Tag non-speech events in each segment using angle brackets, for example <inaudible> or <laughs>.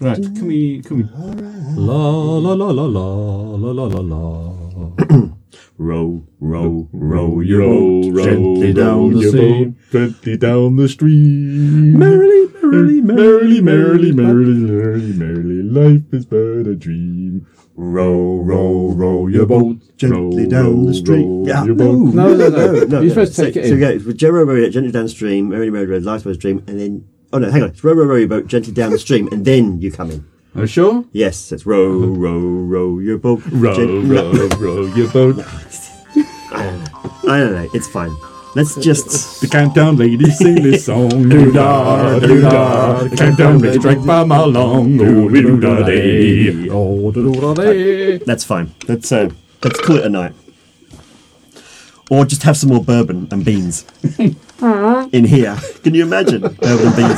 Right. Can we? Can we? La la la la la la la la la. <clears throat> Row, row, row your boat row, gently down the your stream. gently down the stream. Eh, merrily, merrily, merrily, merrily, merrily, merrily, merrily, life is but a dream. Row, row, row your boat gently row, down row, the stream. Yeah, your no. No, no, no. You're supposed to So- take it So in. we go, Row, row, row gently down the stream. Merrily, merrily, merrily, life's but a dream. And then, oh no, hang on. It's row, row, row your boat gently down the stream. And then you come in. Are you sure? Yes, it's row, row, row your boat. Row, gen- row, row your boat. I don't know. It's fine. Let's just. The Camptown ladies sing this song. Do da, do da. The Camptown ladies drink by my long. Oh, we do da day. Oh, do da day. That's fine. Let's uh, let's call it a night. Or just have some more bourbon and beans <laughs> in here. Can you imagine <laughs> bourbon and here?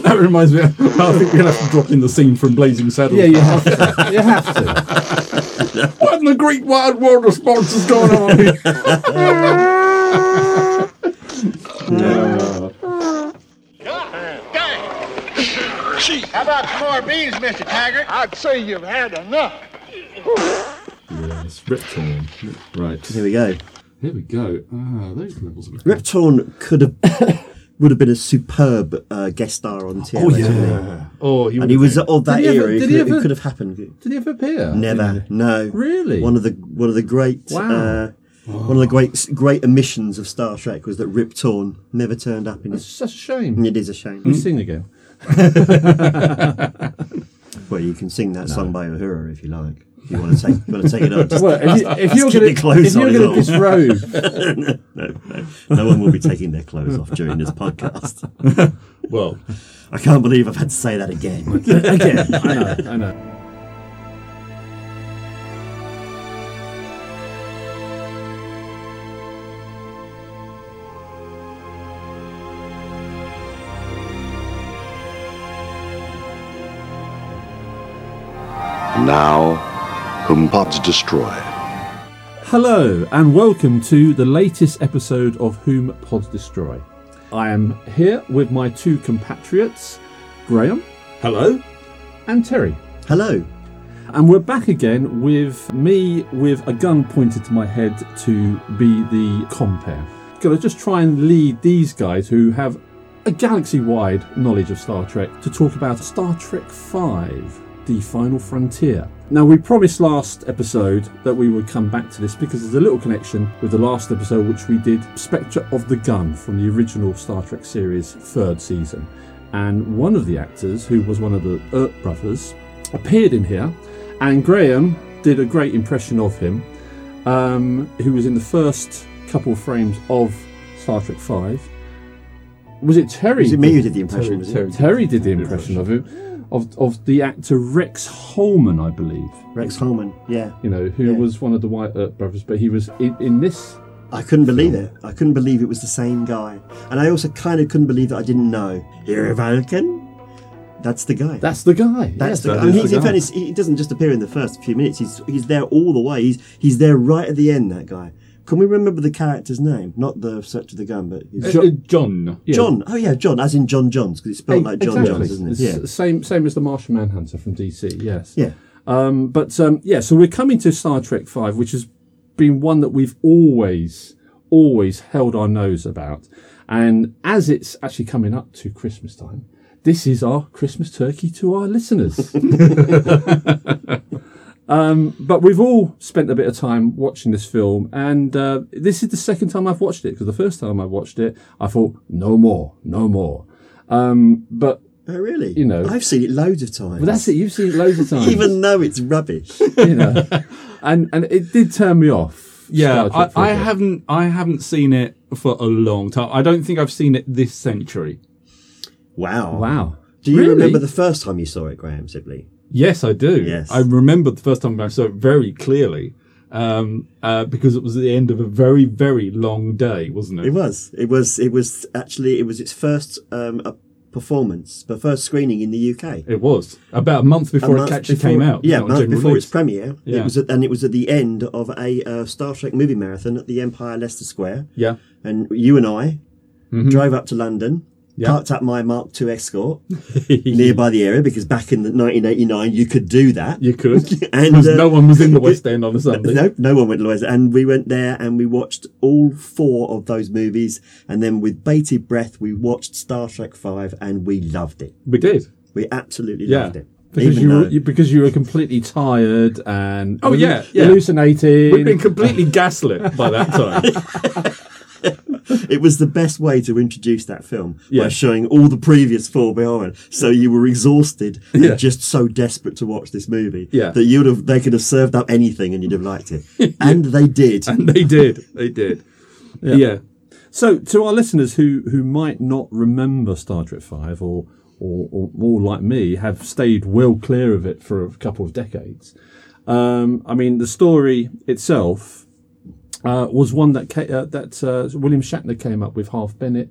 That reminds me. I think we'll have to drop in the scene from Blazing Saddles. Yeah, you have to. You have to. <laughs> What in the great wide world of sports is going on here? <laughs> How about some more beans, Mr. Taggart? I'd say you've had enough. Yes, Rip Torn. Right. Here we go. Here we go. Ah, those levels are Rip Torn could have <coughs> would have been a superb uh, guest star on TOS. Oh yeah. Oh, he And he was been- of that Did he ever- era. It did could, he it could have happened. Did he ever appear? Never. No. Really? One of the one of the great Wow. uh, one of the great great omissions of Star Trek was that Rip Torn never turned up in It's it. such a shame. It is a shame. We sing again. <laughs> Well, you can sing that song by Uhura if you like. If you want to take, you want to take it on. <laughs> Just- Well, if, you, if you're going your clothes if you're on going as to well. disrobe, <laughs> no, no, no one will be taking their clothes off during this podcast. <laughs> Well, I can't believe I've had to say that again. again, I know, I know. Now, whom pods destroy. Hello, and welcome to the latest episode of Whom Pods Destroy. I am here with my two compatriots, Graham hello. and Terry. Hello. And we're back again with me with a gun pointed to my head to be the compare. Gonna just try and lead these guys who have a galaxy wide knowledge of Star Trek to talk about Star Trek V, The Final Frontier. Now, we promised last episode that we would come back to this because there's a little connection with the last episode, which we did Spectre of the Gun from the original Star Trek series, third season. And one of the actors, who was one of the Earp brothers, appeared in here, and Graham did a great impression of him, um, who was in the first couple frames of Star Trek Five. Was it Terry? Was it me who did the impression? Terry? Terry. Terry did the impression of him, of of the actor Rex Holman, I believe. Rex Holman. Yeah. You know, who Yeah. was one of the Wyatt Earp brothers, but he was in, in this. I couldn't believe it. I couldn't believe it was the same guy. And I also kind of couldn't believe that I didn't know. You're Vulcan? That's the guy. That's the guy. That's yes, the that guy. And he's, in fairness, he doesn't just appear in the first few minutes. He's he's there all the way. He's he's there right at the end. That guy. Can we remember the character's name? Not the search of the gun, but his- Uh, uh, John. Yeah. John. Oh yeah, John. As in John Johns, because it's spelled like John exactly. Johns, isn't it? It's Yeah. Same, same as the Martian Manhunter from DC. Yes. Yeah. Um, but um, yeah, so we're coming to Star Trek Five, which has been one that we've always, always held our nose about. And as it's actually coming up to Christmas time, this is our Christmas turkey to our listeners. <laughs> <laughs> um, but we've all spent a bit of time watching this film, and uh, this is the second time I've watched it because the first time I watched it, I thought, no more, no more. Um, but Oh really? You know. I've seen it loads of times. but that's it. You've seen it loads of <laughs> times, Even though it's rubbish. <laughs> you know, and and it did turn me off. Yeah, I, Trek for I, a I bit. haven't. I haven't seen it for a long time. I don't think I've seen it this century. Wow. Wow. Do you Really? remember the first time you saw it, Graham Sibley? Yes, I do. Yes. I remember the first time I saw it very clearly um, uh, because it was the end of a very, very long day, wasn't it? It was. It was. It was actually. It was its first um, a performance, the first screening in the UK. It was about a month A before month it actually before- came out. Yeah, a month before release. its premiere. Yeah. It was, at, and it was at the end of a uh, Star Trek movie marathon at the Empire Leicester Square. Yeah. And you and I Mm-hmm. drove up to London, parked up my Mark II Escort <laughs> nearby the area because back in the 1989 you could do that. You could. <laughs> And, uh, no one was in the <laughs> West End on a Sunday. No, no one went to Lois. And we went there and we watched all four of those movies. And then with bated breath, we watched Star Trek 5 and we loved it. We did. We absolutely Yeah. loved it. Because you, were, you because you were completely tired and Oh, yeah, yeah. hallucinating. We've been completely gaslit by that time. It was the best way to introduce that film Yeah. by showing all the previous four behind. So you were exhausted Yeah. and just so desperate to watch this movie Yeah. that you would have they could have served up anything and you'd have liked it. <laughs> And they did. and they did. They did. Yeah. So, to our listeners who, who might not remember Star Trek Five, or, or or more like me, have stayed well clear of it for a couple of decades. Um, I mean, the story itself uh, was one that ca- uh, that uh, William Shatner came up with, Harve Bennett,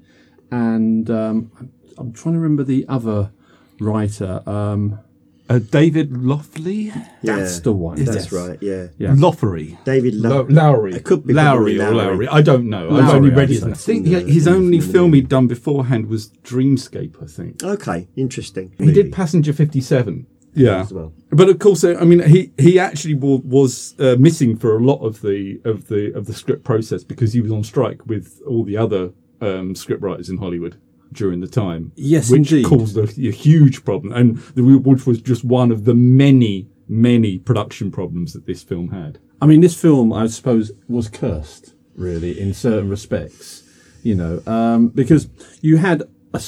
and um, I'm, I'm trying to remember the other writer. Um, Uh, David Lofley? That's the one. That's yes. right, yeah. Yeah. Lothery. David Lo- Lo- Lowry. It could be Lowry probably or Lowry. Lowry. I don't know. I've only read his say. I think Yeah, he- his only film he'd done beforehand was Dreamscape, I think. Okay, interesting. He did Passenger 57. Yeah. As well. But of course, I mean, he, he actually was uh, missing for a lot of the of the of the script process because he was on strike with all the other um, script writers in Hollywood during the time. Yes, which indeed. caused a, a huge problem, and the, which was just one of the many many production problems that this film had. I mean, this film, I suppose, was cursed, really, in certain respects. You know, um, because you had a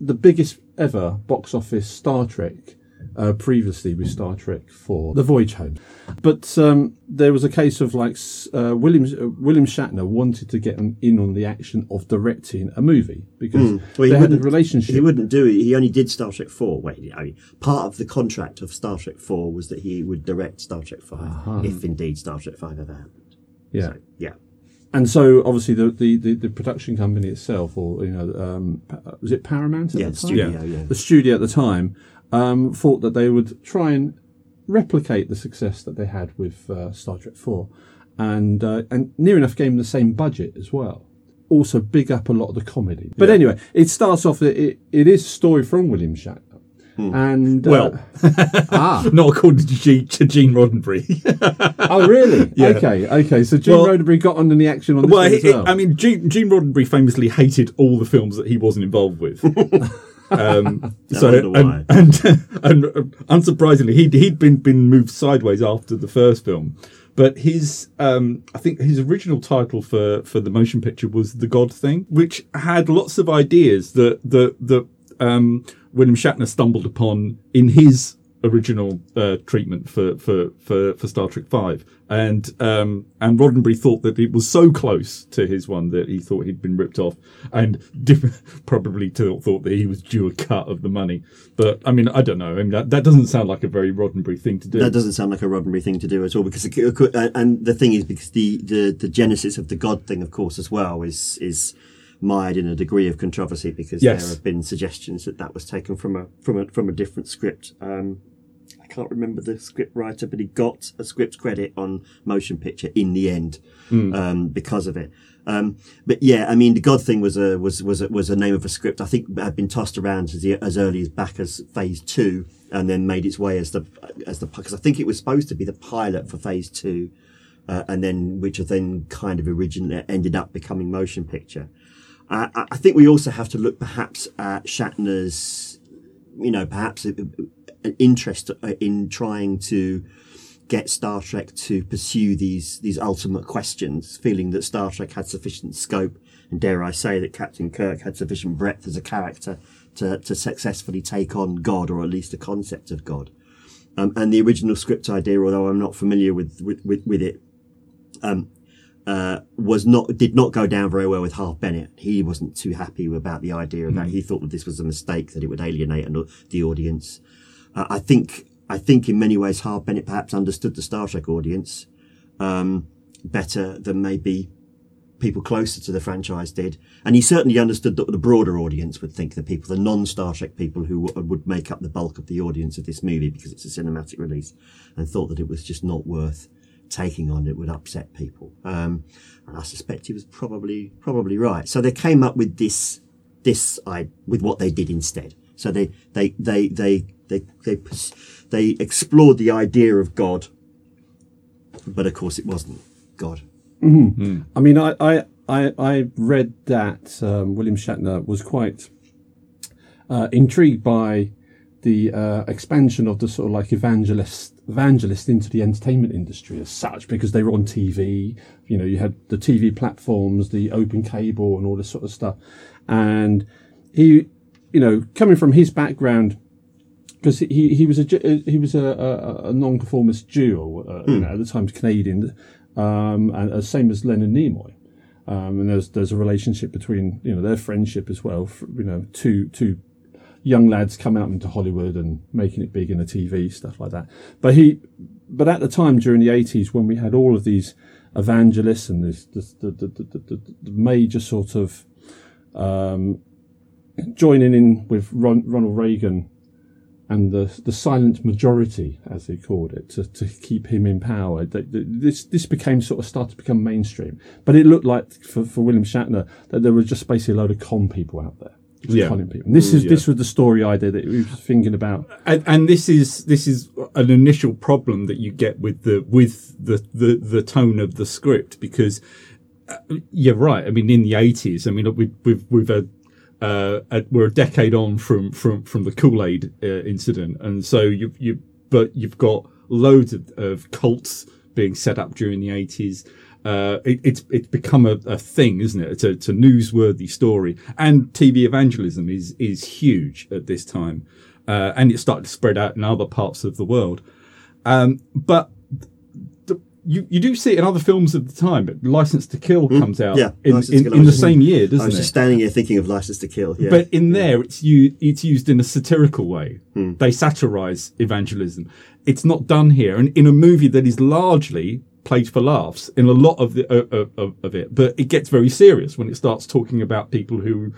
the biggest ever box office Star Trek uh, previously with Star Trek for The Voyage Home, but um, there was a case of like uh, William uh, William Shatner wanted to get in on the action of directing a movie because Hmm. Well, he they had a relationship. He wouldn't do it. He only did Star Trek 4. Wait, I mean, part of the contract of Star Trek 4 was that he would direct Star Trek 5, if indeed Star Trek 5 ever happened. yeah. So, yeah. And so, obviously, the, the, the, the production company itself, or you know, um, was it Paramount? At Yeah, the studio, yeah. The studio at the time um, thought that they would try and replicate the success that they had with uh, Star Trek Four, and uh, and near enough gave them the same budget as well. Also, big up a lot of the comedy. But anyway, it starts off. It, it is a story from William Shatner, and uh, Well. <laughs> ah, <laughs> Not according to Gene, to Gene Roddenberry. oh really? <laughs> Okay, okay. So Gene Well- Roddenberry got on the action on this well, as well. I mean, Gene, Gene Roddenberry famously hated all the films that he wasn't involved with. Um, <laughs> so, and, and, <laughs> and uh, unsurprisingly, he'd, he'd been, been moved sideways after the first film. But his, um, I think his original title for, for the motion picture was The God Thing, which had lots of ideas that, that, that, um, William Shatner stumbled upon in his original uh, treatment for, for, for, for Star Trek Five, and um, and Roddenberry thought that it was so close to his one that he thought he'd been ripped off, and diff- <laughs> probably thought that he was due a cut of the money. But I mean, I don't know. I mean, that, that doesn't sound like a very Roddenberry thing to do. That doesn't sound like a Roddenberry thing to do at all. Because could, could- and- the thing is, because the, the, the genesis of the God thing, of course, as well, is is mired in a degree of controversy because Yes. there have been suggestions that that was taken from a from a from a different script. Um, can't remember the script writer, but he got a script credit on motion picture in the end um, because of it. Um, but yeah, I mean, the God thing was a was was a, was a name of a script. I think had been tossed around as, the, as early as back as Phase Two, and then made its way as the as the because I think it was supposed to be the pilot for Phase Two, uh, and then which then kind of originally ended up becoming motion picture. Uh, I think we also have to look perhaps at Shatner's, you know, perhaps a- an interest uh, in trying to get Star Trek to pursue these these ultimate questions, feeling that Star Trek had sufficient scope, and dare I say that Captain Kirk had sufficient breadth as a character to to successfully take on God, or at least the concept of God. Um, and the original script idea, although I'm not familiar with with, with, with it, um, uh, was not did not go down very well with Harve Bennett. He wasn't too happy about the idea of that. He thought that this was a mistake, that it would alienate the audience. I think I think in many ways Harve Bennett perhaps understood the Star Trek audience um, better than maybe people closer to the franchise did, and he certainly understood that the broader audience would think the people, the non-Star Trek people who w- would make up the bulk of the audience of this movie because it's a cinematic release, and thought that it was just not worth taking on. It would upset people, um, and I suspect he was probably probably right. So they came up with this this I with what they did instead. So they they they they they they pers- they explored the idea of God, but of course it wasn't God. I mean, I I I, I read that um, William Shatner was quite uh, intrigued by the uh, expansion of the sort of like evangelist evangelist into the entertainment industry as such because they were on TV. You know, you had the TV platforms, the open cable, and all this sort of stuff. And he, you know, coming from his background, because he, he was a he was a, a, a non-conformist Jew, or, uh, you know, at the time Canadian, um, and uh, same as Leonard Nimoy. Um, and there's there's a relationship between you know their friendship as well. f you know, two two young lads coming up into Hollywood and making it big in the TV stuff like that. But he, but at the time during the eighties when we had all of these evangelists and this, this the, the, the, the, the major sort of um, joining in with Ron, Ronald Reagan and the the silent majority, as they called it, to, to keep him in power. This this became sort of started to become mainstream. But it looked like for, for William Shatner that there was just basically a load of con people out there. Yeah. conning people. And this is Yeah. this was the story idea that we were thinking about. and, and this is this is an initial problem that you get with the with the the, the tone of the script because uh, you're right. I mean, in the eighties, I mean, we, we've we've had. Uh, a- we're a decade on from from from the Kool Aid uh, incident, and so you you but you've got loads of, of cults being set up during the eighties. Uh, it, it's it's become a, a thing, isn't it? It's a, it's a newsworthy story, and TV evangelism is is huge at this time, uh, and it's started to spread out in other parts of the world. Um, but you you do see it in other films of the time. But License to Kill comes out Hmm? Yeah, in, in. In the same year, doesn't it? I was it? just standing here thinking of License to Kill. Yeah. But in there, it's you. It's used in a satirical way. Hmm. They satirize evangelism. It's not done here, and in a movie that is largely played for laughs in a lot of the uh, of, of it. But it gets very serious when it starts talking about people who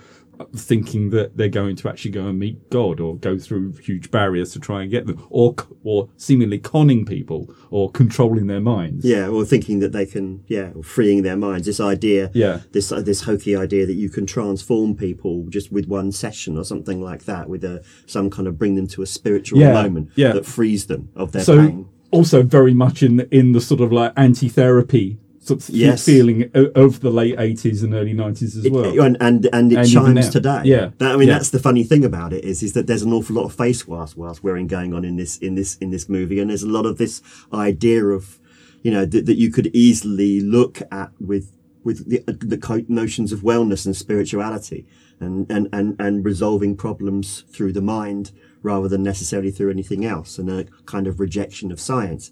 thinking that they're going to actually go and meet God or go through huge barriers to try and get them, or or seemingly conning people or controlling their minds. Yeah, or thinking that they can, yeah, or freeing their minds. This idea, Yeah. this uh, this hokey idea that you can transform people just with one session or something like that, with a some kind of bring them to a spiritual Yeah, moment yeah. that frees them of their so pain. also very much in in the sort of like anti-therapy sort of Yes. feeling of the late 80s and early 90s as It- well. and and and it And chimes today. Yeah. That- I mean, Yeah. that's the funny thing about it is is that there's an awful lot of face whilst, wash wearing going on in this in this in this movie, and there's a lot of this idea of you know that, that you could easily look at with with the, uh, the co- notions of wellness and spirituality and, and, and, and resolving problems through the mind rather than necessarily through anything else and a kind of rejection of science.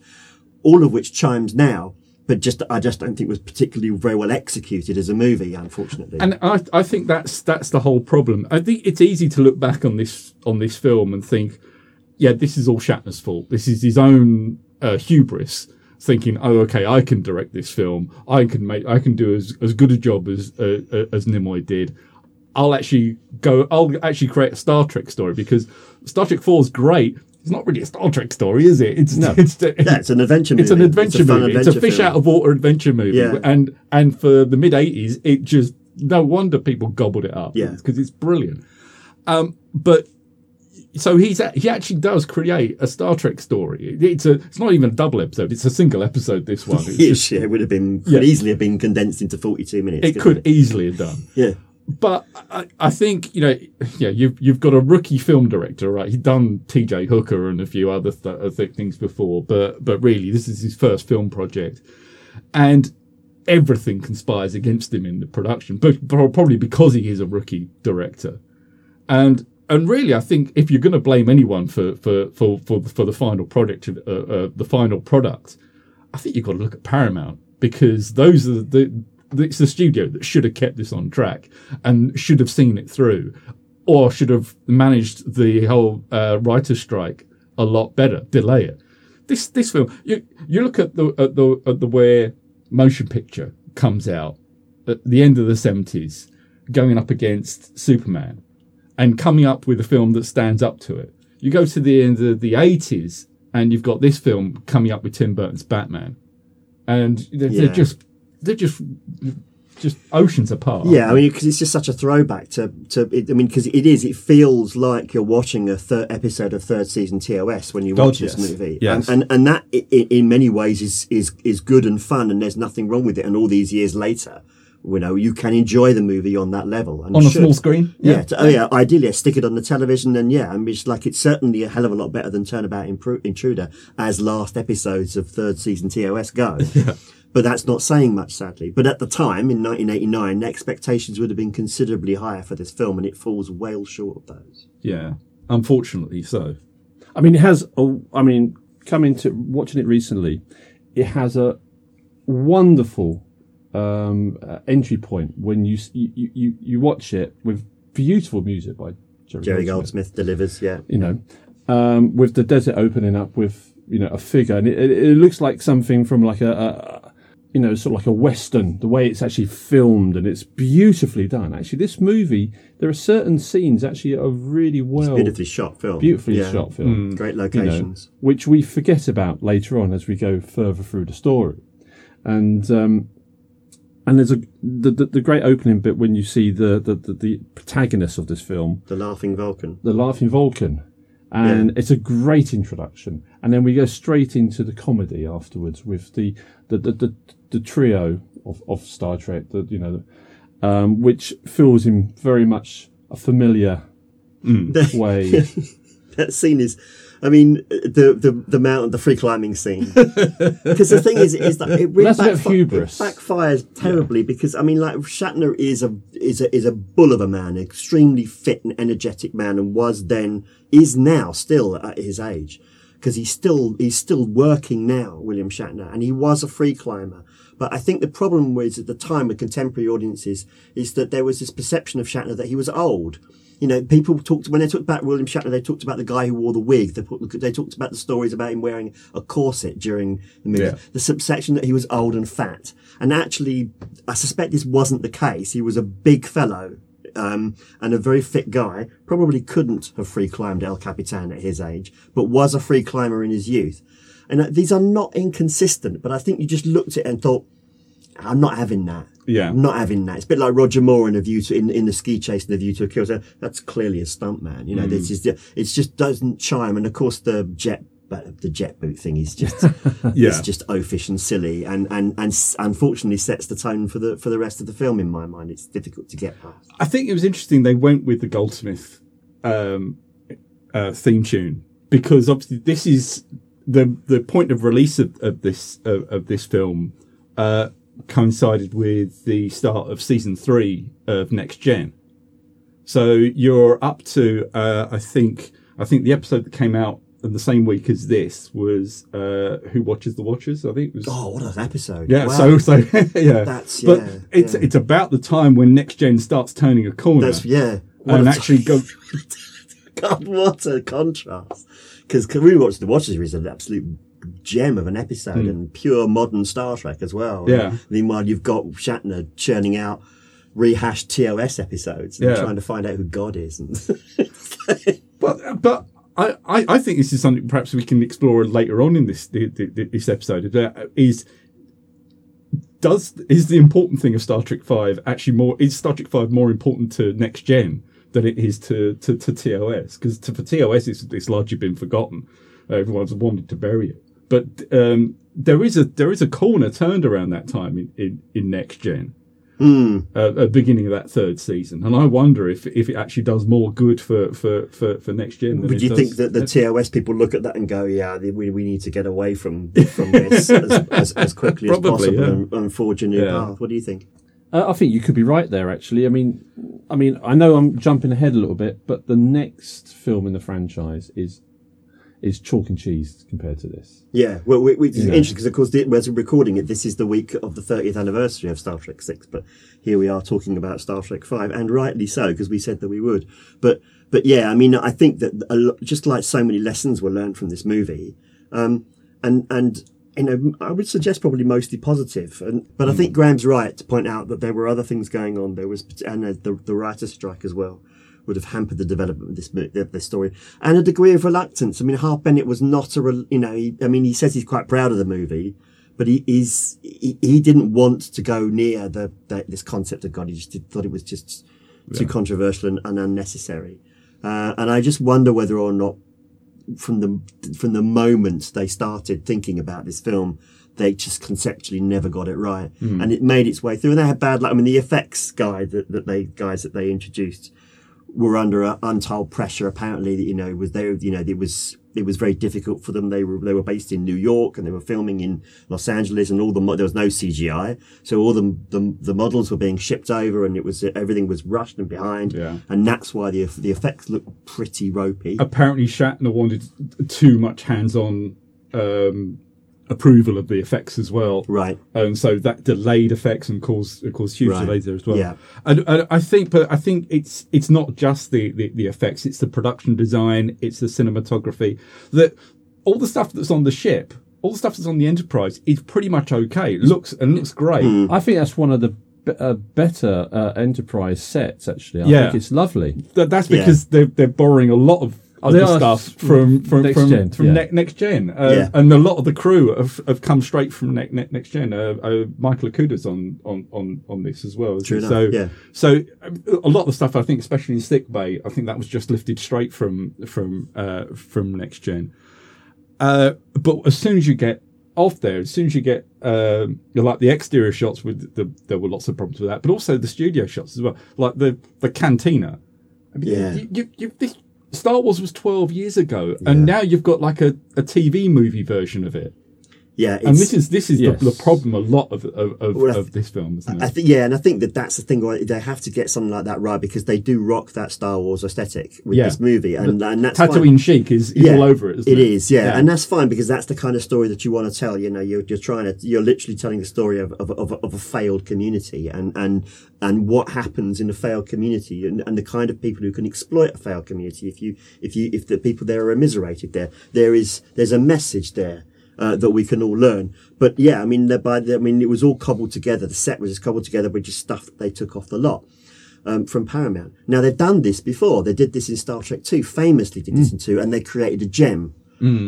All of which chimes now, but just I just don't think it was particularly very well executed as a movie, unfortunately. and I, I think that's that's the whole problem. I think it's easy to look back on this on this film and think, yeah, this is all Shatner's fault. This is his own uh, hubris, thinking, oh, okay, I can direct this film. I can make, I can do as as good a job as uh, uh, as Nimoy did. I'll actually go. I'll actually create a Star Trek story because Star Trek Four is great. It's not really a Star Trek story, is it? It's No. <laughs> It's, yeah, it's an adventure movie. it's an adventure a fun movie. It's a fish film. out of water adventure movie. Yeah. And and for the mid eighties, it just no wonder people gobbled it up. Yeah. because it's brilliant. Um, but so he's he actually does create a Star Trek story. It's a it's not even a double episode. It's a single episode. This one. It's <laughs> just- yeah, it would have been could Yeah. easily have been condensed into forty two minutes. it could easily have done. Yeah. But I, I think you know, yeah, you've you've got a rookie film director, right? He'd done T.J. Hooker and a few other th- other things before, but but really, this is his first film project, and everything conspires against him in the production, but but probably because he is a rookie director, and and really, I think if you're going to blame anyone for for for for, for the final product, uh, uh, the final product, I think you've got to look at Paramount because those are the it's the studio that should have kept this on track and should have seen it through, or should have managed the whole uh, writer's strike a lot better, delay it. This this film, you you look at the at the at the where motion picture comes out at the end of the seventies, going up against Superman, and coming up with a film that stands up to it. You go to the end of the eighties, and you've got this film coming up with Tim Burton's Batman, and they're, Yeah. they're just they're just just oceans apart. Yeah, I mean, because it's just such a throwback to to. It, I mean, because it is. It feels like you're watching a third episode of third season TOS when you watch this yes. movie. Yes. and and, and that i- i- in many ways is is is good and fun, and there's nothing wrong with it. And all these years later, you know, you can enjoy the movie on that level and on a should. small screen. Yeah, to- oh yeah. Ideally, stick it on the television, and yeah, I mean, it's like it's certainly a hell of a lot better than Turnabout Intruder, as last episodes of third season TOS go. <laughs> But that's not saying much, sadly. But at the time, in 1989, expectations would have been considerably higher for this film, and it falls well short of those. yeah. Unfortunately, so. I mean, it has. A, I mean, coming to watching it recently, it has a wonderful um, uh, entry point when you, you you you watch it with beautiful music by Jerry, Jerry Goldsmith. Goldsmith delivers, yeah. You know, um, with the desert opening up with you know a figure, and it, it, it looks like something from like a, a you know sort of like a western. The way it's actually filmed and it's beautifully done. Actually, this movie there are certain scenes actually are really well Beautifully shot film. beautifully Yeah. shot film. Great you know, locations. which we forget about later on as we go further through the story. And um, and there's a the, the the great opening bit when you see the the, the, the protagonist of this film, The Laughing Vulcan. the laughing Vulcan, and Yeah. it's a great introduction. And then we go straight into the comedy afterwards with the the the, the, the trio of, of Star Trek. The you know, um, which feels in very much a familiar <laughs> way. <laughs> that scene is I mean the the the mountain the free climbing scene <laughs> because the thing is is that it really That's a bit backfi- hubris. it backfires terribly because I mean like Shatner is a is a is a bull of a man an extremely fit and energetic man and was then is now still at his age because he's still he's still working now William Shatner and he was a free climber but I think the problem was at the time with contemporary audiences is that there was this perception of Shatner that he was old you know, people talked when they talked about William Shatner. They talked about the guy who wore the wig. They, put, they talked about the stories about him wearing a corset during the movie. Yeah. The subsection that he was old and fat. And actually, I suspect this wasn't the case. He was a big fellow um, and a very fit guy. Probably couldn't have free climbed El Capitan at his age, but was a free climber in his youth. And uh, these are not inconsistent. But I think you just looked at it and thought, I'm not having that. Yeah. I'm not having that. It's a bit like Roger Moore in a view to in, in the ski chase, the view to a kill. So that's clearly a stunt man. You know, this is it just doesn't chime. And of course, the jet, but the jet boot thing is just <laughs> Yeah. it's just oafish and silly, and and and unfortunately sets the tone for the for the rest of the film. In my mind, it's difficult to get past. I think it was interesting they went with the Goldsmith um, uh, theme tune because obviously this is the the point of release of, of this of, of this film uh, coincided with the start of season three of Next Gen. So you're up to uh, I think I think the episode that came out in the same week as this was uh, Who Watches the Watchers. I think it was Oh, what an episode! yeah, Wow. so so <laughs> yeah, That's- yeah, but it's yeah. it's about the time when next gen starts turning a corner that's yeah. What and actually go. <laughs> God, what a contrast! Because Karoo Watch the Watchers is an absolute gem of an episode hmm. and pure modern Star Trek as well. Yeah. Meanwhile, you've got Shatner churning out rehashed TOS episodes and Yeah. trying to find out who God is. And <laughs> But but I, I I think this is something perhaps we can explore later on in this this episode. Is does is the important thing of Star Trek Five actually more is Star Trek Five more important to next gen than it is to to, to TOS because to, for TOS it's, it's largely been forgotten. Uh, everyone's wanted to bury it, but um, there is a there is a corner turned around that time in in, in next gen. uh, at the beginning of that third season, and I wonder if if it actually does more good for for for, for next gen. Than Would you think that the TOS people look at that and go, "Yeah, we, we need to get away from from this as, <laughs> as, as quickly as possible yeah. and, and forge a new Yeah. path"? What do you think? Uh, I think you could be right there. Actually, I mean, I mean, I know I'm jumping ahead a little bit, but the next film in the franchise is is chalk and cheese compared to this. Yeah, well, we, we, it's Yeah. interesting because, of course, the, as we're recording it, this is the week of the 30th anniversary of Star Trek Six. But here we are talking about Star Trek Five, and rightly so because we said that we would. But but yeah, I mean, I think that a lo- just like so many lessons were learned from this movie, um, and and you know, I would suggest probably mostly positive. And but I think Graham's right to point out that there were other things going on. There was and the the writer's strike as well would have hampered the development of this of this story and a degree of reluctance. I mean, Harve Bennett was not a, you know, he, I mean, he says he's quite proud of the movie, but he is he, he didn't want to go near the, the this concept of God. He just did, thought it was just too controversial and, and unnecessary. Uh, and I just wonder whether or not from the from the moment they started thinking about this film, they just conceptually never got it right, and it made its way through. And they had bad luck. I mean, the effects guy that, that they guys that they introduced were under uh, untold pressure. Apparently, that you know was they you know it was it was very difficult for them. They were they were based in New York and they were filming in Los Angeles, and all the there was no CGI, so all the the, the models were being shipped over, and it was everything was rushed and behind, Yeah. and that's why the the effects looked pretty ropey. apparently Shatner wanted too much hands-on um, approval of the effects as well. Right. And so that delayed effects and caused it caused huge Right. delays there as well. Yeah. And, and I think, but I think it's it's not just the, the the effects; it's the production design, it's the cinematography. That all the stuff that's on the ship, all the stuff that's on the Enterprise, is pretty much okay. It looks and looks great. Hmm. I think that's one of the be- uh, better uh, Enterprise sets. Actually, I Yeah. think it's lovely. That, that's Yeah. because they're they're borrowing a lot of. Of They the are stuff from from Next from, Gen, from yeah. ne- next gen, uh, Yeah. and a lot of the crew have, have come straight from ne- ne- next gen. Uh, uh, Michael Okuda's on, on on on this as well. True so yeah. so a lot of the stuff I think, especially in Sickbay, I think that was just lifted straight from from uh, from next gen. Uh, but as soon as you get off there, as soon as you get um, like the exterior shots, with the, there were lots of problems with that, but also the studio shots as well, like the the cantina. I mean, Yeah. you, you, you, this, Star Wars was twelve years ago, and now you've got like a, a TV movie version of it. Yeah, And this is this is Yes. the, the problem a lot of of, of, Well, I- of this film, isn't it? I think yeah, and I think that that's the thing. where They have to get something like that right because they do rock that Star Wars aesthetic with Yeah. this movie, and, and that's Tatooine fine. chic is, is all over it. Isn't it it is, yeah. and that's fine because that's the kind of story that you want to tell. You know, you're you're trying to, you're literally telling the story of of, of, of a failed community and and and what happens in a failed community and, and the kind of people who can exploit a failed community if you if you if the people there are immiserated there. There is there's a message there. Uh, that we can all learn, but yeah, I mean, by the, I mean, it was all cobbled together. The set was just cobbled together with just stuff they took off the lot um, from Paramount. Now they've done this before. They did this in Star Trek Two, famously did this in two, and they created a gem.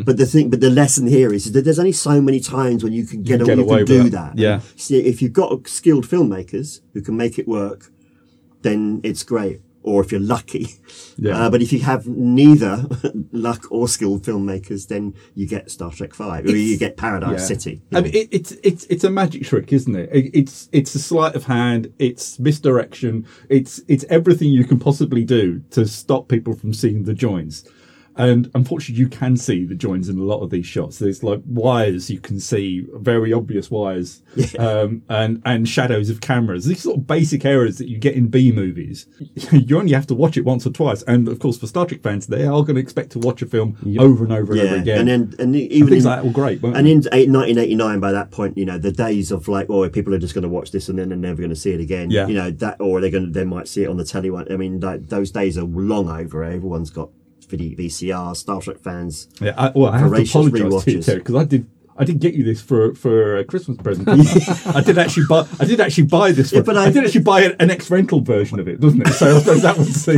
But the thing, but the lesson here is, that there's only so many times when you can get, get away, you can with do that. that. Yeah. See, if you've got skilled filmmakers who can make it work, then it's great. Or if you're lucky, Yeah. uh, but if you have neither <laughs> luck or skilled filmmakers, then you get Star Trek Five, or you get Paradise Yeah. City. I mean, it, it's it's it's a magic trick, isn't it? it? It's it's a sleight of hand. It's misdirection. It's it's everything you can possibly do to stop people from seeing the joins. And unfortunately, you can see the joins in a lot of these shots. There's like wires you can see, very obvious wires, um, and and shadows of cameras. These sort of basic errors that you get in B movies. <laughs> You only have to watch it once or twice. And of course, for Star Trek fans, they are going to expect to watch a film over and over and over again. and then and even things in- like that were great, and they? in 1989, by that point, you know, the days of like, oh, people are just going to watch this and then they're never going to see it again. Yeah. You know that, or they're going to, they might see it on the telly. One, I mean, like, those days are long over. Everyone's got video VCR. Star Trek fans. Yeah, I, well, I have to apologise to you. Terry, because I did. I did get you this for for a Christmas present. didn't <laughs> I? I did actually buy. I did actually buy this. For, Yeah, but I, I- did actually buy an, an ex rental version of it, doesn't it? So <laughs> I suppose that was <laughs> the.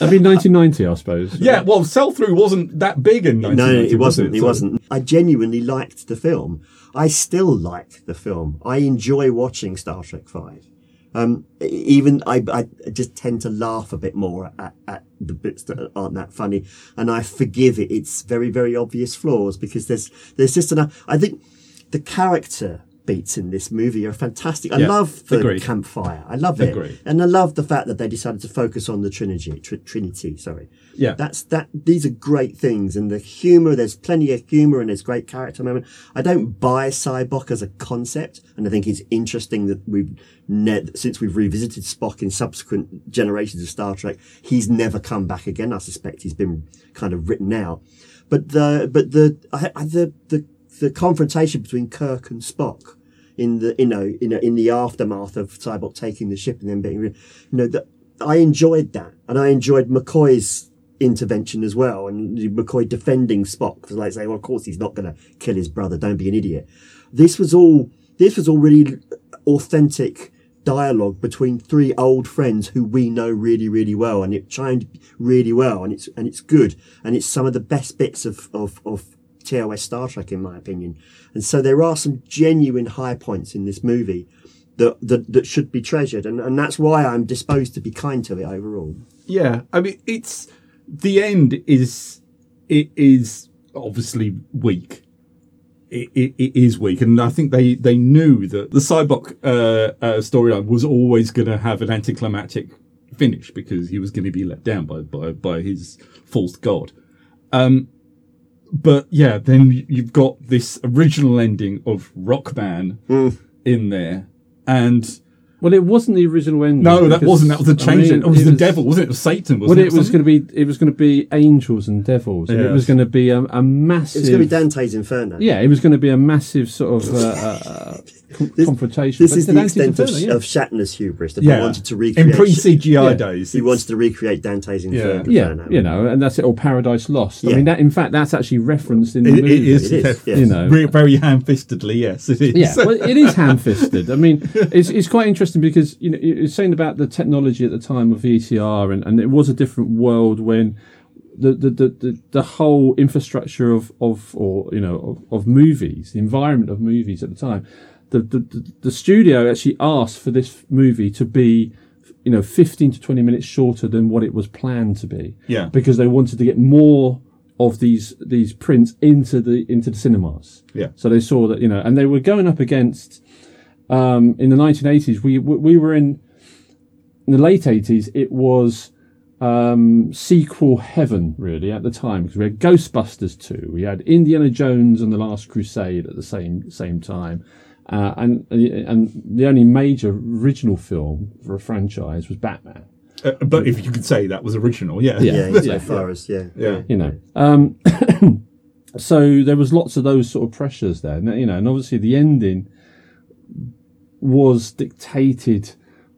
That'd be 1990, I suppose. yeah, well, sell through wasn't that big in 1990. No, 1990, it wasn't. Was It So- wasn't. I genuinely liked the film. I still like the film. I enjoy watching Star Trek Five. Um, even I, I just tend to laugh a bit more at, at the bits that aren't that funny, and I forgive it. It's very, very obvious flaws because there's there's just enough. I think the character beats in this movie are fantastic. I Yeah, love the agreed. campfire. I love it, Agreed. and I love the fact that they decided to focus on the Trinity. Tr- Trinity, sorry. Yeah. that's that. These are great things, and the humor. There's plenty of humor, and there's great character moment. I don't buy Sybok as a concept, and I think it's interesting that we've ne- since we've revisited Spock in subsequent generations of Star Trek, he's never come back again. I suspect he's been kind of written out. But the but the I, I, the the the confrontation between Kirk and Spock in the you know in in the aftermath of Sybok taking the ship and then being you know that I enjoyed that. And I enjoyed McCoy's intervention as well and McCoy defending Spock. Because like saying well of course he's not going to kill his brother. Don't be an idiot. This was all this was all really authentic dialogue between three old friends who we know really really well. And it chimed really well. And it's and it's good. And it's some of the best bits of of, of TOS Star Trek, in my opinion. And so there are some genuine high points in this movie that that, that should be treasured, and, and that's why I'm disposed to be kind to it overall. Yeah, I mean, it's the end is it is obviously weak. It, it, it is weak, and I think they they knew that the Sybok uh, uh, storyline was always going to have an anticlimactic finish because he was going to be let down by by by his false god. Um, but yeah, then you've got this original ending of Rockman mm. in there, and Well, it wasn't the original ending. no, that wasn't. That was the I change. mean, it was the devil, wasn't it? It was Satan, Well, wasn't it was going to be it was going to be angels and devils, and it was going to be a, a massive. It's going to be Dante's Inferno. Yeah, it was going to be a massive sort of uh, uh, <laughs> This- confrontation. This but is the the Dante's extent of, yeah. of Shatner's hubris that Yeah. he wanted to recreate. in pre CGI Yeah. days. He wanted to recreate Dante's Inferno. yeah, Inferno. you know, and that's it. Or Paradise Lost. I mean, that in fact, that's actually referenced in the It, movie. it is, It is, yes. You know. very, very ham-fistedly. Yes, it is. Yeah, well, it is ham-fisted. I mean, <laughs> it's it's quite interesting because you know you're saying about the technology at the time of VCR, and, and it was a different world when the the, the, the, the whole infrastructure of, of or you know of, of movies, the environment of movies at the time, the, the the studio actually asked for this movie to be. You know, fifteen to twenty minutes shorter than what it was planned to be. Yeah. because they wanted to get more of these these prints into the into the cinemas. Yeah. So they saw that you know, and they were going up against um, in the 1980s. We we we were in in the late 80s. It was um, sequel heaven really at the time because we had Ghostbusters 2, we had Indiana Jones and the Last Crusade at the same same time. Uh, and and the only major original film for a franchise was Batman. Uh, but if you could say that was original, yeah, Yeah. Yeah, so Yeah. far as yeah, Yeah. you know. Um, <coughs> so there was lots of those sort of pressures there, and, you know, and obviously the ending was dictated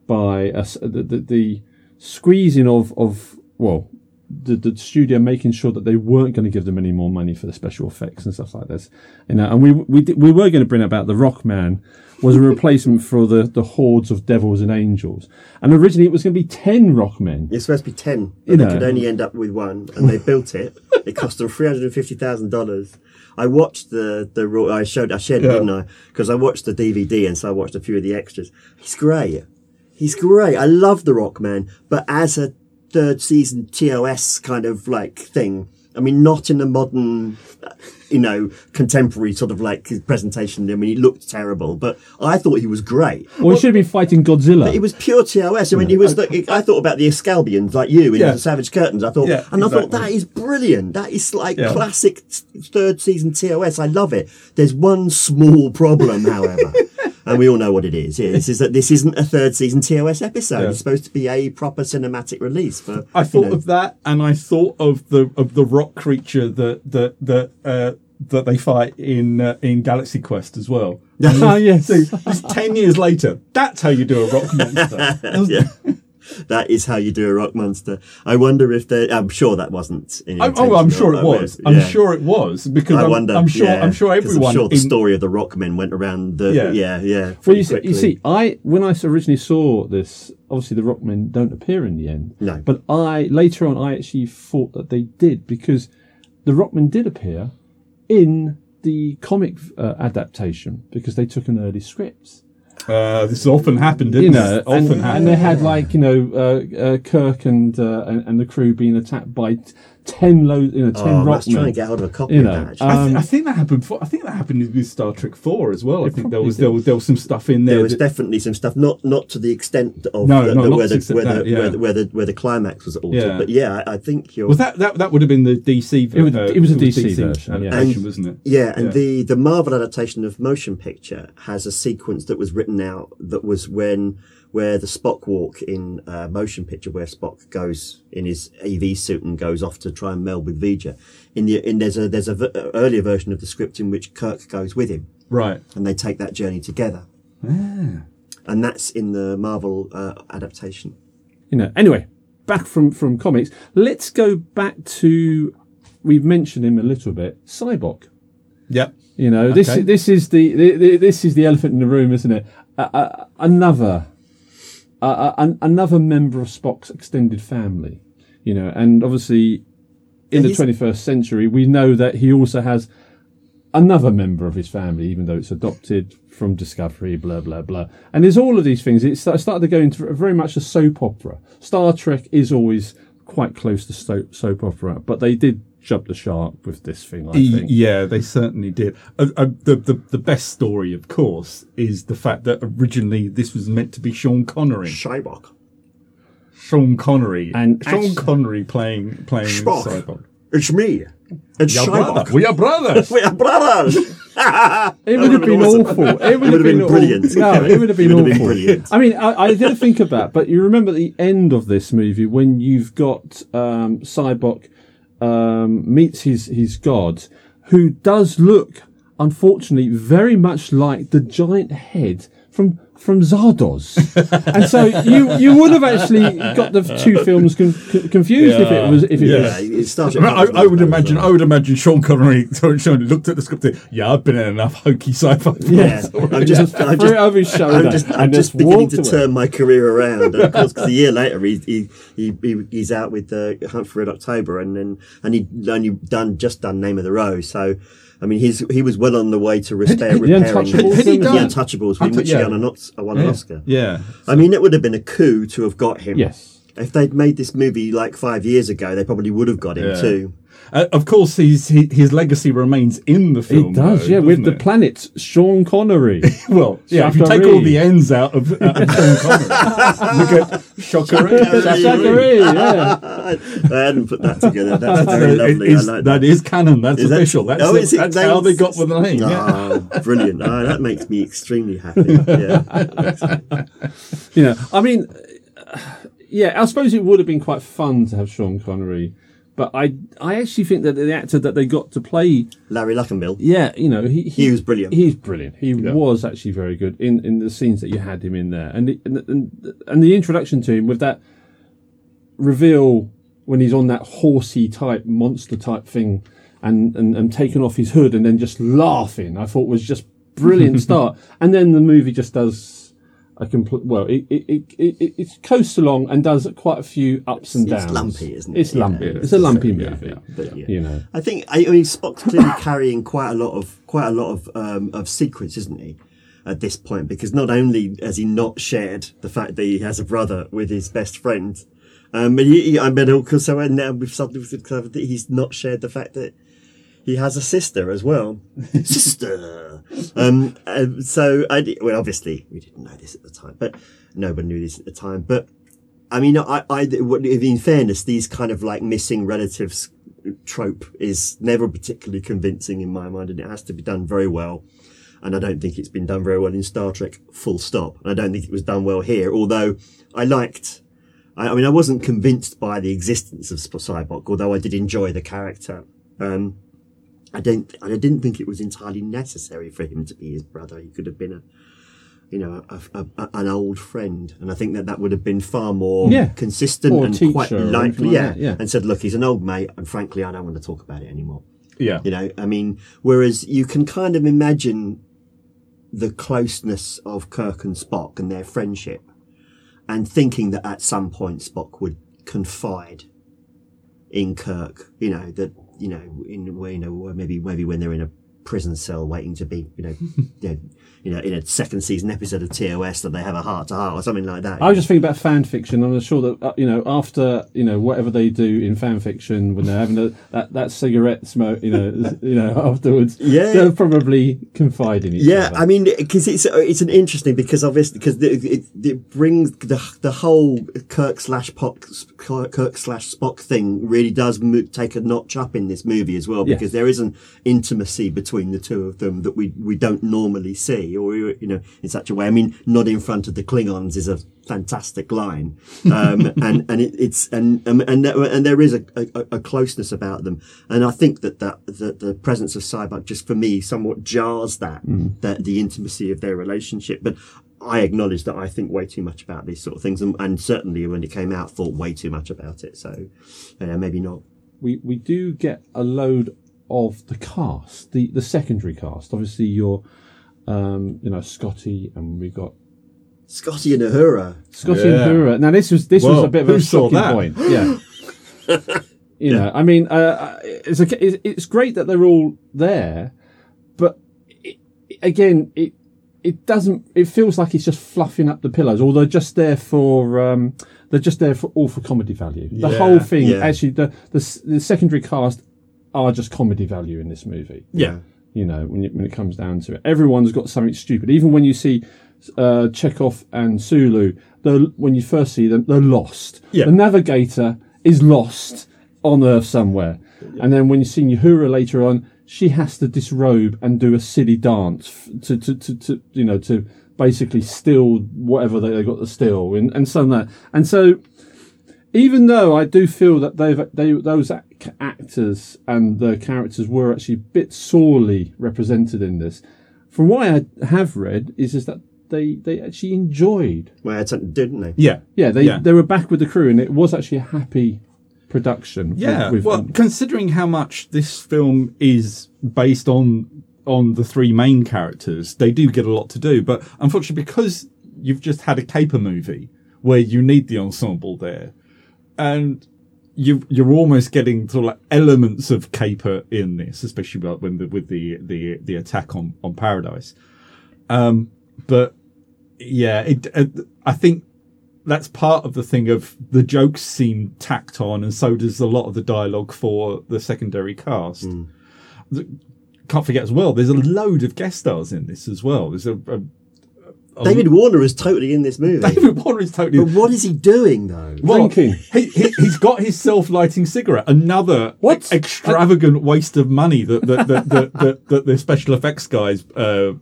by us, the, the, the squeezing of of well. The, the studio making sure that they weren't going to give them any more money for the special effects and stuff like this, you know, and we we did, we were going to bring about the Rockman was a replacement for the the hordes of devils and angels, and originally it was going to be ten Rock Rockmen, It's supposed to be ten, but You they know. could only end up with one, and they built it. It cost them three hundred and fifty thousand dollars. I watched the the raw. I showed. I shared it, Yeah. didn't I? Because I watched the DVD, and so I watched a few of the extras. He's great. He's great. I love the Rockman, but as a third season TOS kind of like thing. I mean, not in the modern, you know, contemporary sort of like his presentation. I mean, he looked terrible, but I thought he was great. Well, he should have been fighting Godzilla. It was pure TOS. I mean, he was. Like, I thought about the Excalbians, like you, in Yeah. the Savage Curtains. I thought, Yeah, and I thought that is brilliant. That is like Yeah. classic third season TOS. I love it. There's one small problem, however, <laughs> and we all know what it is. Yeah, this is that this isn't a third season TOS episode. Yeah. It's supposed to be a proper cinematic release. For I you thought know, of that, and I thought of the of the rock creature that that that uh, that they fight in uh, in Galaxy Quest as well. <laughs> Ah, yes. So just ten years later, that's how you do a rock monster. <laughs> yeah. That is how you do a rock monster. I wonder if they. I'm sure that wasn't. Oh, I'm sure it was. I'm sure it was because I I'm, wonder. I'm sure. yeah, I'm sure everyone. I'm sure the in- story of the Rockmen went around the. Yeah. Yeah, yeah. Well, you see, you see, I when I originally saw this, obviously the Rockmen don't appear in the end. No. But I later on, I actually thought that they did because the Rockmen did appear in the comic uh, adaptation because they took an early script. Uh, this often happened, didn't You know, it? Often and, happened. and they had like you know uh, uh, Kirk and, uh, and and the crew being attacked by t- ten low, you know, ten Oh, I must try Rockmen. and get hold of a copy You of that. actually. I, th- um, I think that happened. For, I think that happened with Star Trek Four as well. I think there was, there was there was some stuff in there. there was that- definitely some stuff, not not to the extent of No, the, no, the- not where, the, the where, extent the, where, the, where the where the climax was altered. Yeah. But yeah, I, I think you're. was that, that that would have been the DC? It was- uh, it was a DC version, yeah. And- wasn't it? Yeah, and Yeah. the the Marvel adaptation of Motion Picture has a sequence that was written out that was when where the Spock walk in uh, Motion Picture, where Spock goes in his AV suit and goes off to try and meld with V'Ger. In the in there's a there's a v- earlier version of the script in which Kirk goes with him, Right. and they take that journey together. Ah. And that's in the Marvel uh, adaptation. you know. Anyway, back from from comics. Let's go back to we've mentioned him a little bit. Sybok. Yep. You know, this Okay. this is the, the, the this is the elephant in the room, isn't it? Uh, uh, another uh, an, another member of Spock's extended family. You know, and obviously in Yeah, the twenty first century, we know that he also has another member of his family, even though it's adopted from Discovery, blah blah blah. And there's all of these things. It started to go into very much a soap opera. Star Trek is always quite close to soap opera, but they did jump the shark with this thing. I Y- think. Yeah, they certainly did. Uh, uh, the, the the best story, of course, is the fact that originally this was meant to be Sean Connery. Shybock. Sean Connery And Sean actu- Connery playing playing Spock. Cyborg. It's me. It's Your Shybock. brother. We are brothers. We are brothers. <laughs> <laughs> It would have been awesome. awful. It would have been, been aw- brilliant. No, it would have been awful. been brilliant. I mean, I, I did think of that, but you remember the end of this movie when you've got um, Sybok um, meets his his god, who does look, unfortunately, very much like the giant head from from Zardoz, and so you you would have actually got the two films con- con- confused if it was if it Yeah. Yeah, was. it started. I, I would imagine. I would imagine Sean Connery. <laughs> Sean looked at the script. and, Yeah, I've been in enough hokey sci-fi. Yeah. <laughs> I'm just, I'm Threw just, it over his shoulder I'm just, I'm just just beginning to away. turn my career around. And of course, 'cause a year later, he, he, he, he he's out with the Hunt for Red October, and then and he only done just done Name of the Rose. So, I mean, he's he was well on the way to repair, The repairing Untouchables Had he the done- Untouchables, Untou- which yeah. he won an, won an yeah. Oscar. Yeah. I mean, it would have been a coup to have got him. Yes. If they'd made this movie like five years ago, they probably would have got him Yeah. too. Uh, of course, his he, his legacy remains in the film. It does, though, yeah, with doesn't the it? planet Sean Connery. <laughs> Well, yeah. If you take all the ends out of, out of Sean <laughs> Connery, look at Sha Ka Ree. Zachary, yeah. <laughs> I hadn't put that together. That's That's very lovely. it is- I like that is canon. That's Is that- official. That's, Oh, the- it? that's how they got with the name. yeah. Oh, brilliant. Oh, that makes me extremely happy. Yeah. You know, I mean, uh, yeah, I suppose it would have been quite fun to have Sean Connery, but I, I actually think that the actor that they got to play, Larry Luckinbill. yeah, you know, he He was brilliant. He's brilliant. He was actually very good in, in the scenes that you had him in there, and the, and, and and the introduction to him with that reveal when he's on that horsey type monster type thing, and and, and taking off his hood and then just laughing, I thought was just brilliant <laughs> start, and then the movie just does. A complete well, it it, it, it it coasts along and does quite a few ups and downs. It's lumpy, isn't it? It's Yeah, lumpy. it's it's a lumpy movie. yeah, but yeah. You know, I think I, I mean Spock's clearly carrying quite a lot of quite a lot of um, of secrets, isn't he? At this point, because not only has he not shared the fact that he has a brother with his best friend, um, but he, he, I mean also and now we've suddenly discovered that he's not shared the fact that he has a sister as well. <laughs> sister. Um, uh, so I well, obviously we didn't know this at the time, but no one knew this at the time. But I mean, I, I, in fairness, these kind of like missing relatives trope is never particularly convincing in my mind, and it has to be done very well. And I don't think it's been done very well in Star Trek, full stop. And I don't think it was done well here, although I liked, I, mean, I wasn't convinced by the existence of Sybok, although I did enjoy the character. Um, I don't, I didn't think it was entirely necessary for him to be his brother. He could have been a, you know, a, a, a- an old friend, and I think that that would have been far more Yeah. consistent Or and quite likely. like yeah. yeah. and said, "Look, he's an old mate, and frankly, I don't want to talk about it anymore." Yeah. You know, I mean, whereas you can kind of imagine the closeness of Kirk and Spock and their friendship, and thinking that at some point Spock would confide in Kirk. You know that you know in where you know maybe maybe when they're in a prison cell waiting to be you know <laughs> you know, you know in a second season episode of TOS that they have a heart to heart or something like that. I was just thinking about fan fiction. I'm sure that uh, you know after you know whatever they do in fan fiction when they're having a, that that cigarette smoke, you know, <laughs> you know afterwards, Yeah. they'll probably confide in each Yeah, other. I mean, because it's it's an interesting because obviously because it, it, it brings the the whole Kirk slash Spock Kirk slash Spock thing really does mo- take a notch up in this movie as well Yes. because there is an intimacy between the two of them that we we don't normally see or you know in such a way. I mean, not in front of the Klingons is a fantastic line, um, <laughs> and and it, it's and um, and there, and there is a, a, a closeness about them, and I think that that the, the presence of Sybok just for me somewhat jars that that the intimacy of their relationship, but. I acknowledge that I think way too much about these sort of things, and, and certainly when it came out, thought way too much about it. So, maybe not. we we do get a load of the cast, the the secondary cast. Obviously, your um, you know Scotty, and we got Scotty and Uhura. Scotty Yeah. and Uhura. Now this was this was a bit of a saw shocking point. Yeah. <laughs> you know, I mean, uh, it's, a, it's it's great that they're all there, it, again, it it doesn't. It feels like it's just fluffing up the pillows, or they're just there for. Um, they're just there for all for comedy value. The Yeah, whole thing, yeah. actually, the, the the secondary cast are just comedy value in this movie. Yeah. You know, when, you, when it comes down to it, everyone's got something stupid. Even when you see uh, Chekhov and Sulu, when you first see them, they're lost. Yeah. The navigator is lost on Earth somewhere, and then when you see Uhura later on, she has to disrobe and do a silly dance to, to, to, to you know to basically steal whatever they, they got to steal and, and so on that. And so even though I do feel that they've they those ac- actors and the characters were actually a bit sorely represented in this, from what I have read is is that they they actually enjoyed. Well, had didn't they? Yeah. Yeah, they Yeah. they were back with the crew, and it was actually a happy production. Yeah, with, well, considering how much this film is based on on the three main characters, they do get a lot to do. But unfortunately, because you've just had a caper movie where you need the ensemble there, and you you're almost getting sort of like elements of caper in this, especially when the, with the the the attack on on Paradise. Um, but yeah, it, uh, I think that's part of the thing of the jokes seem tacked on, and so does a lot of the dialogue for the secondary cast. The- Can't forget as well. There's a load of guest stars in this as well. There's a, a David Warner is totally in this movie. David Warner is totally. but what is he doing though? Well, Drinking. He, he, he's got his self-lighting cigarette. Another What? extravagant waste of money that that that, that, that, that the special effects guys uh,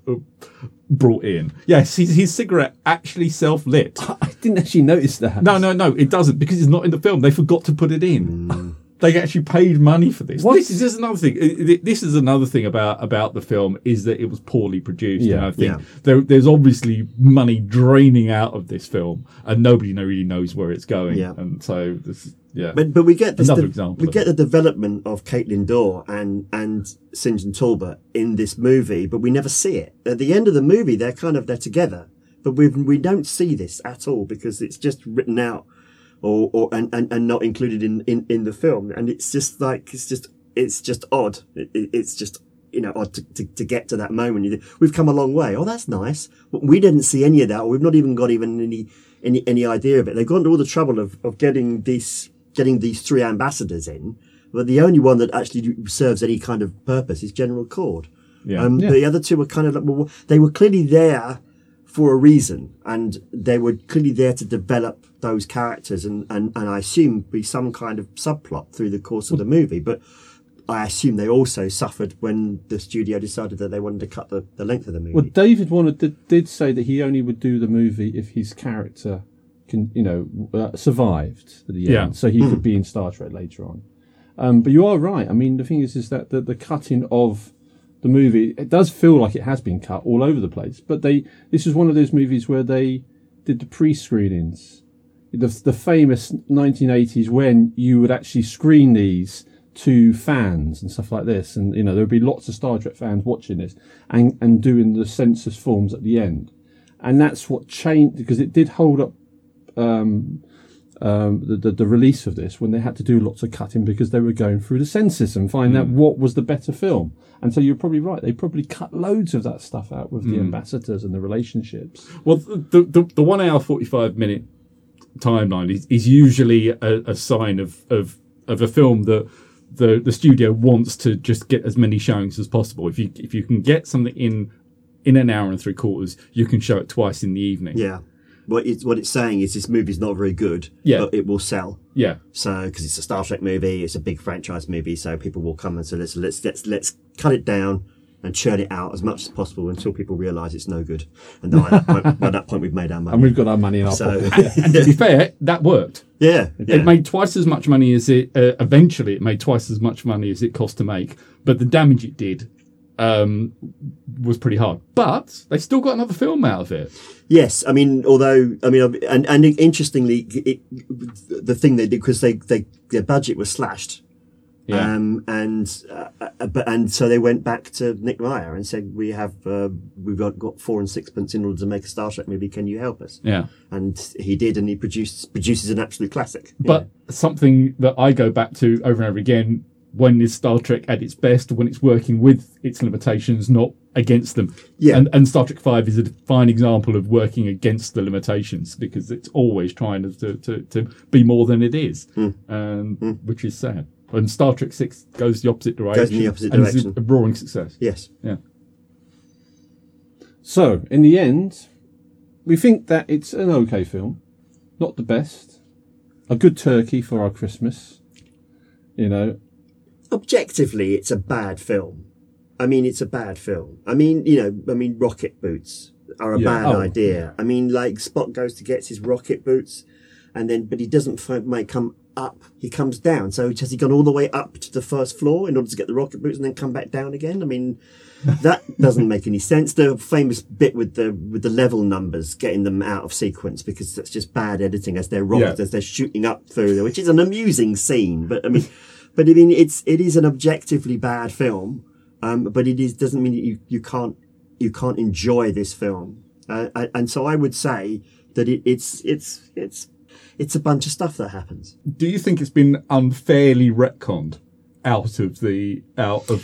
brought in. Yes, his, his cigarette actually self-lit. <laughs> I didn't actually notice that. No, no, no, it doesn't because it's not in the film. They forgot to put it in. They actually paid money for this. What? This is just another thing. Uh, uh, I- I- This is another thing about about the film is that it was poorly produced. Yeah, and I think yeah. there, there's obviously money draining out of this film, and nobody really knows where it's going. Yeah. And so this, yeah. But but we get this Another de- example we get the development of Caithlin Dar and and St John Talbot in this movie, but we never see it. At the end of the movie, they're kind of they're together, but we we don't see this at all because it's just written out or or and, and, and not included in, in in the film, and it's just like it's just it's just odd. It, it- it's just. You know, odd to, to, to get to that moment. You We've come a long way. Oh, that's nice. We didn't see any of that, or we've not even got even any any any idea of it. They've gone to all the trouble of, of getting these getting these three ambassadors in, but the only one that actually serves any kind of purpose is General Korrd. Yeah. Um, Yeah. The other two were kind of like, well, they were clearly there for a reason, and they were clearly there to develop those characters, and, and, and I assume be some kind of subplot through the course of the movie. But I assume they also suffered when the studio decided that they wanted to cut the, the length of the movie. Well, David Warner did, did say that he only would do the movie if his character can, you know, uh, survived at the Yeah. end, so he could be in Star Trek later on. Um, but you are right. I mean, the thing is, is that the, the cutting of the movie it does feel like it has been cut all over the place. But they this is one of those movies where they did the pre-screenings, the the famous 1980s when you would actually screen these to fans and stuff like this, and you know there would be lots of Star Trek fans watching this and and doing the census forms at the end, and that's what changed because it did hold up um, Um, the, the the release of this when they had to do lots of cutting because they were going through the census and find hmm. out what was the better film. And so you're probably right; they probably cut loads of that stuff out with the hmm. ambassadors and the relationships. Well, the the, the one hour forty five minute timeline is, is usually a, a sign of, of of a film that the the studio wants to just get as many showings as possible. If you if you can get something in in an hour and three quarters, you can show it twice in the evening. yeah. What it's, what it's saying is this movie's not very good, Yeah. but it will sell. Yeah. So, because it's a Star Trek movie, it's a big franchise movie, so people will come and say, let's let's let's let's cut it down and churn it out as much as possible until people realise it's no good. And by that point, by that point, we've made our money. And we've got our money in our so, pocket. <laughs> And to be fair, that worked. yeah, yeah. It made twice as much money as it uh, eventually. It made twice as much money as it cost to make, but the damage it did um, was pretty hard. But they still got another film out of it. Yes, I mean, although I mean, and and interestingly, it, the thing they did because they they their budget was slashed, Yeah. um, and uh, uh, but and so they went back to Nick Meyer and said, "We have uh, we've got, got four and sixpence in order to make a Star Trek movie. Can you help us?" yeah. And he did, and he produced produces an absolute classic. But something that I go back to over and over again when is Star Trek at its best, when it's working with its limitations, not against them. Yeah. And, and Star Trek Five is a fine example of working against the limitations because it's always trying to to, to, to be more than it is, Hmm. um, which is sad. And Star Trek Six goes the opposite direction. Goes in the opposite and is direction. a roaring success. Yes. Yeah. So, in the end, we think that it's an okay film. Not the best. A good turkey for our Christmas. You know, Objectively, it's a bad film. I mean, it's a bad film. I mean, you know, I mean, rocket boots are a Yeah. bad Oh, idea. I mean, like Spock goes to get his rocket boots, and then, but he doesn't fi- make come up. He comes down. So has he gone all the way up to the first floor in order to get the rocket boots and then come back down again? I mean, <laughs> that doesn't make any sense. The famous bit with the with the level numbers, getting them out of sequence because that's just bad editing as they're rockets Yeah. as they're shooting up through there, which is an amusing scene. But I mean, <laughs> but I mean, it's it is an objectively bad film. Um, but it is doesn't mean that you you can't you can't enjoy this film. Uh, and- and so I would say that it, it's it's it's it's a bunch of stuff that happens. Do you think it's been unfairly retconned out of the out of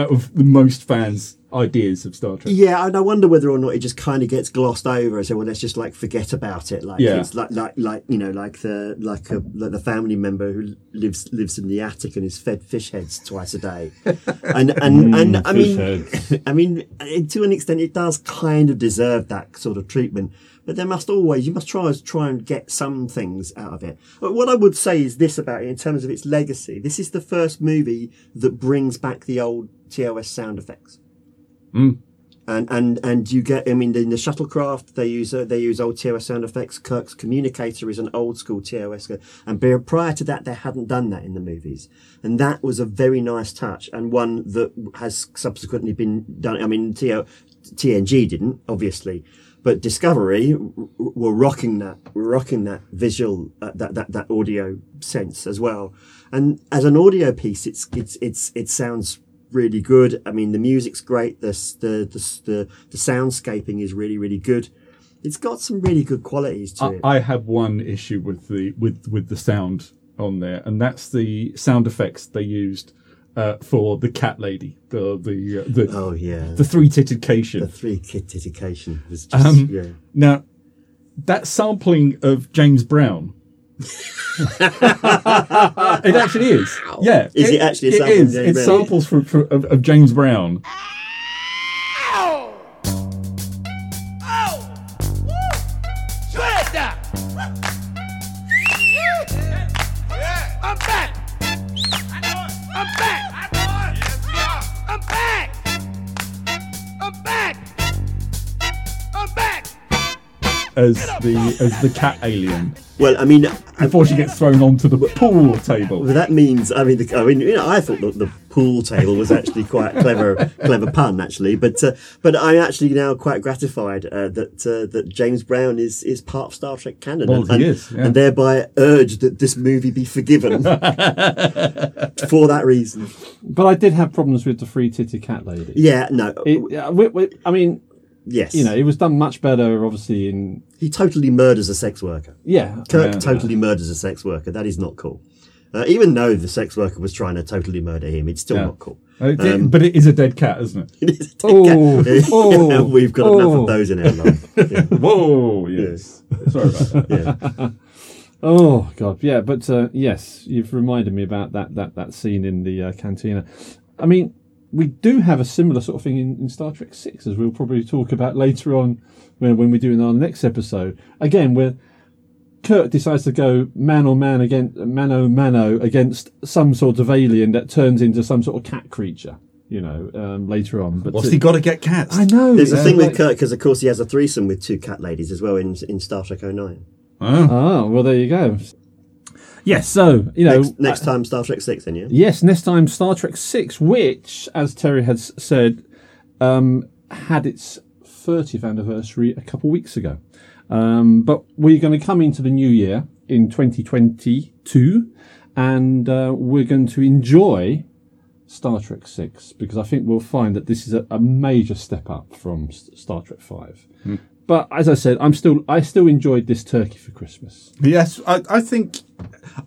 out of the most fans' ideas of Star Trek? Yeah, and I wonder whether or not it just kind of gets glossed over and say, well, let's just like forget about it. Like Yeah. it's like like like you know like the like a like the family member who lives lives in the attic and is fed fish heads twice a day. <laughs> And and mm, and I mean. <laughs> I mean to an extent it does kind of deserve that sort of treatment. But there must always you must try try and get some things out of it. But what I would say is this about it in terms of its legacy. This is the first movie that brings back the old TOS sound effects and and and you get I mean in the shuttlecraft they use uh, they use old TOS sound effects. Kirk's communicator is an old school TOS, and prior to that they hadn't done that in the movies, and that was a very nice touch and one that has subsequently been done. I mean TO, TNG didn't obviously. But Discovery were rocking that, rocking that visual, uh, that, that, that audio sense as well. And as an audio piece, it's, it's, it's, it sounds really good. I mean, the music's great. The the the the, the soundscaping is really really good. It's got some really good qualities to I, it. I have one issue with the with with the sound on there, and that's the sound effects they used uh, for the cat lady, the the uh, the, oh yeah, the three titted the three kid dedication was just Um, yeah. Now, that sampling of James Brown. <laughs> it actually is. Yeah. Is it actually a It sample of is. James It Brown? samples from, from, of, of James Brown. Oh! Woo! Spread that! Yeah! I'm back! I'm back! I'm back! I'm back! I'm back! as the as the cat alien Well, I mean, before she gets thrown onto the pool table. well, that means I mean, the, I mean, you know, I thought that the pool table was actually quite a clever, <laughs> clever pun, actually. But uh, but I'm actually now quite gratified uh, that uh, that James Brown is is part of Star Trek canon, Well, and, he is, yeah. and thereby urge that this movie be forgiven <laughs> for that reason. but I did have problems with the free titty cat lady. Yeah, no, It, yeah, we, we, I mean, yes, you know, it was done much better, obviously. In he totally murders a sex worker. yeah, Kirk Yeah. totally murders a sex worker. That is not cool. Uh, even though the sex worker was trying to totally murder him, it's still Yeah. not cool. Uh, it- but it is a dead cat, isn't it? <laughs> It is a Oh, dead cat. <laughs> oh, We've got enough oh. of those in our life. <laughs> Yeah. Whoa, yes. Sorry about that. Yeah. Oh God, yeah, but uh, yes, you've reminded me about that that that scene in the uh, cantina. I mean, we do have a similar sort of thing in, in Star Trek Six, as we'll probably talk about later on when when we do in our next episode. Again, where Kirk decides to go man on man against mano mano against some sort of alien that turns into some sort of cat creature. You know, um, later on. But What's uh, he got to get cats? I know. There's a it's thing like- with Kirk because, of course, he has a threesome with two cat ladies as well in in Star Trek 09. Oh. Oh well, there you go. Yes, so you know, Next, next time, Star Trek 6, then, yeah? Yes, next time Star Trek Six, which, as Terry has said, um, had its 30th anniversary a couple of weeks ago. Um, but we're going to come into the new year in 2022, and uh, we're going to enjoy Star Trek Six because I think we'll find that this is a, a major step up from S- Star Trek Five. But as I said, I'm still I still enjoyed this turkey for Christmas. Yes, I, I think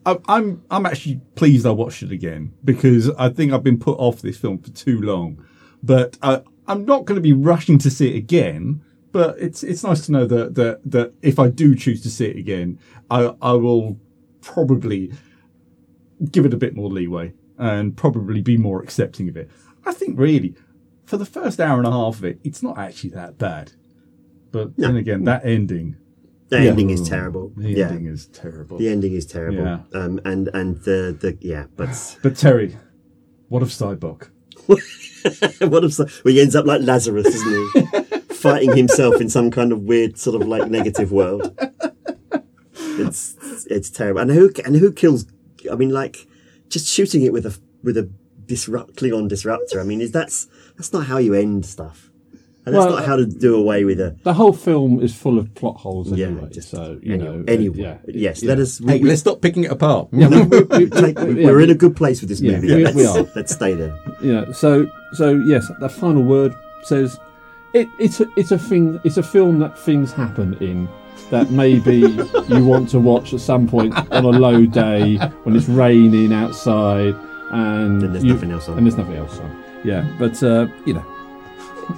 I, I'm. I'm actually pleased I watched it again because I think I've been put off this film for too long. But I, I'm not going to be rushing to see it again, but it's it's nice to know that that that if I do choose to see it again, I I will probably give it a bit more leeway and probably be more accepting of it. I think really for the first hour and a half of it, it's not actually that bad. But then again, that ending, The ending is terrible. the yeah. ending is terrible. The ending is terrible. Yeah. Um, and and the the yeah, but <sighs> But Terry, what of Sybok? <laughs> what if so- well, he ends up like Lazarus, isn't he? <laughs> Fighting himself in some kind of weird sort of like negative world. It's it's terrible. And who and who kills? I mean, like just shooting it with a with a disrupt Klingon disruptor. I mean, is that's that's not how you end stuff. And that's Well, not how to do away with a The whole film is full of plot holes yeah. anyway. just so you anyway, know, anyway. yeah, yes, yeah. let us. Hey, let's stop picking it apart. Yeah, we, we, we, <laughs> Take, we- yeah, we're in a good place with this Yeah, movie. we- let's, we are. <laughs> let's stay there. Yeah. So so yes, the final word says it, it's a, it's a thing. It's a film that things happen in. That maybe <laughs> you want to watch at some point on a low day when it's raining outside and And there's you- nothing else on. And there's nothing else on. Yeah, but uh, you know,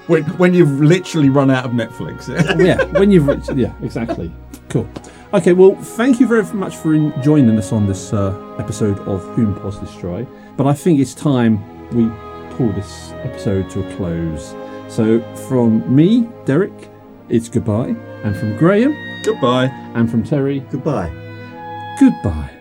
When, when you've literally run out of Netflix. <laughs> yeah, when you've reached, yeah, exactly. Cool. Okay, well, thank you very much for in- joining us on this uh, episode of Whom Pos Destroy. But I think it's time we pull this episode to a close. So, from me, Derek, it's goodbye, and from Graham, Goodbye. and from Terry, Goodbye. goodbye.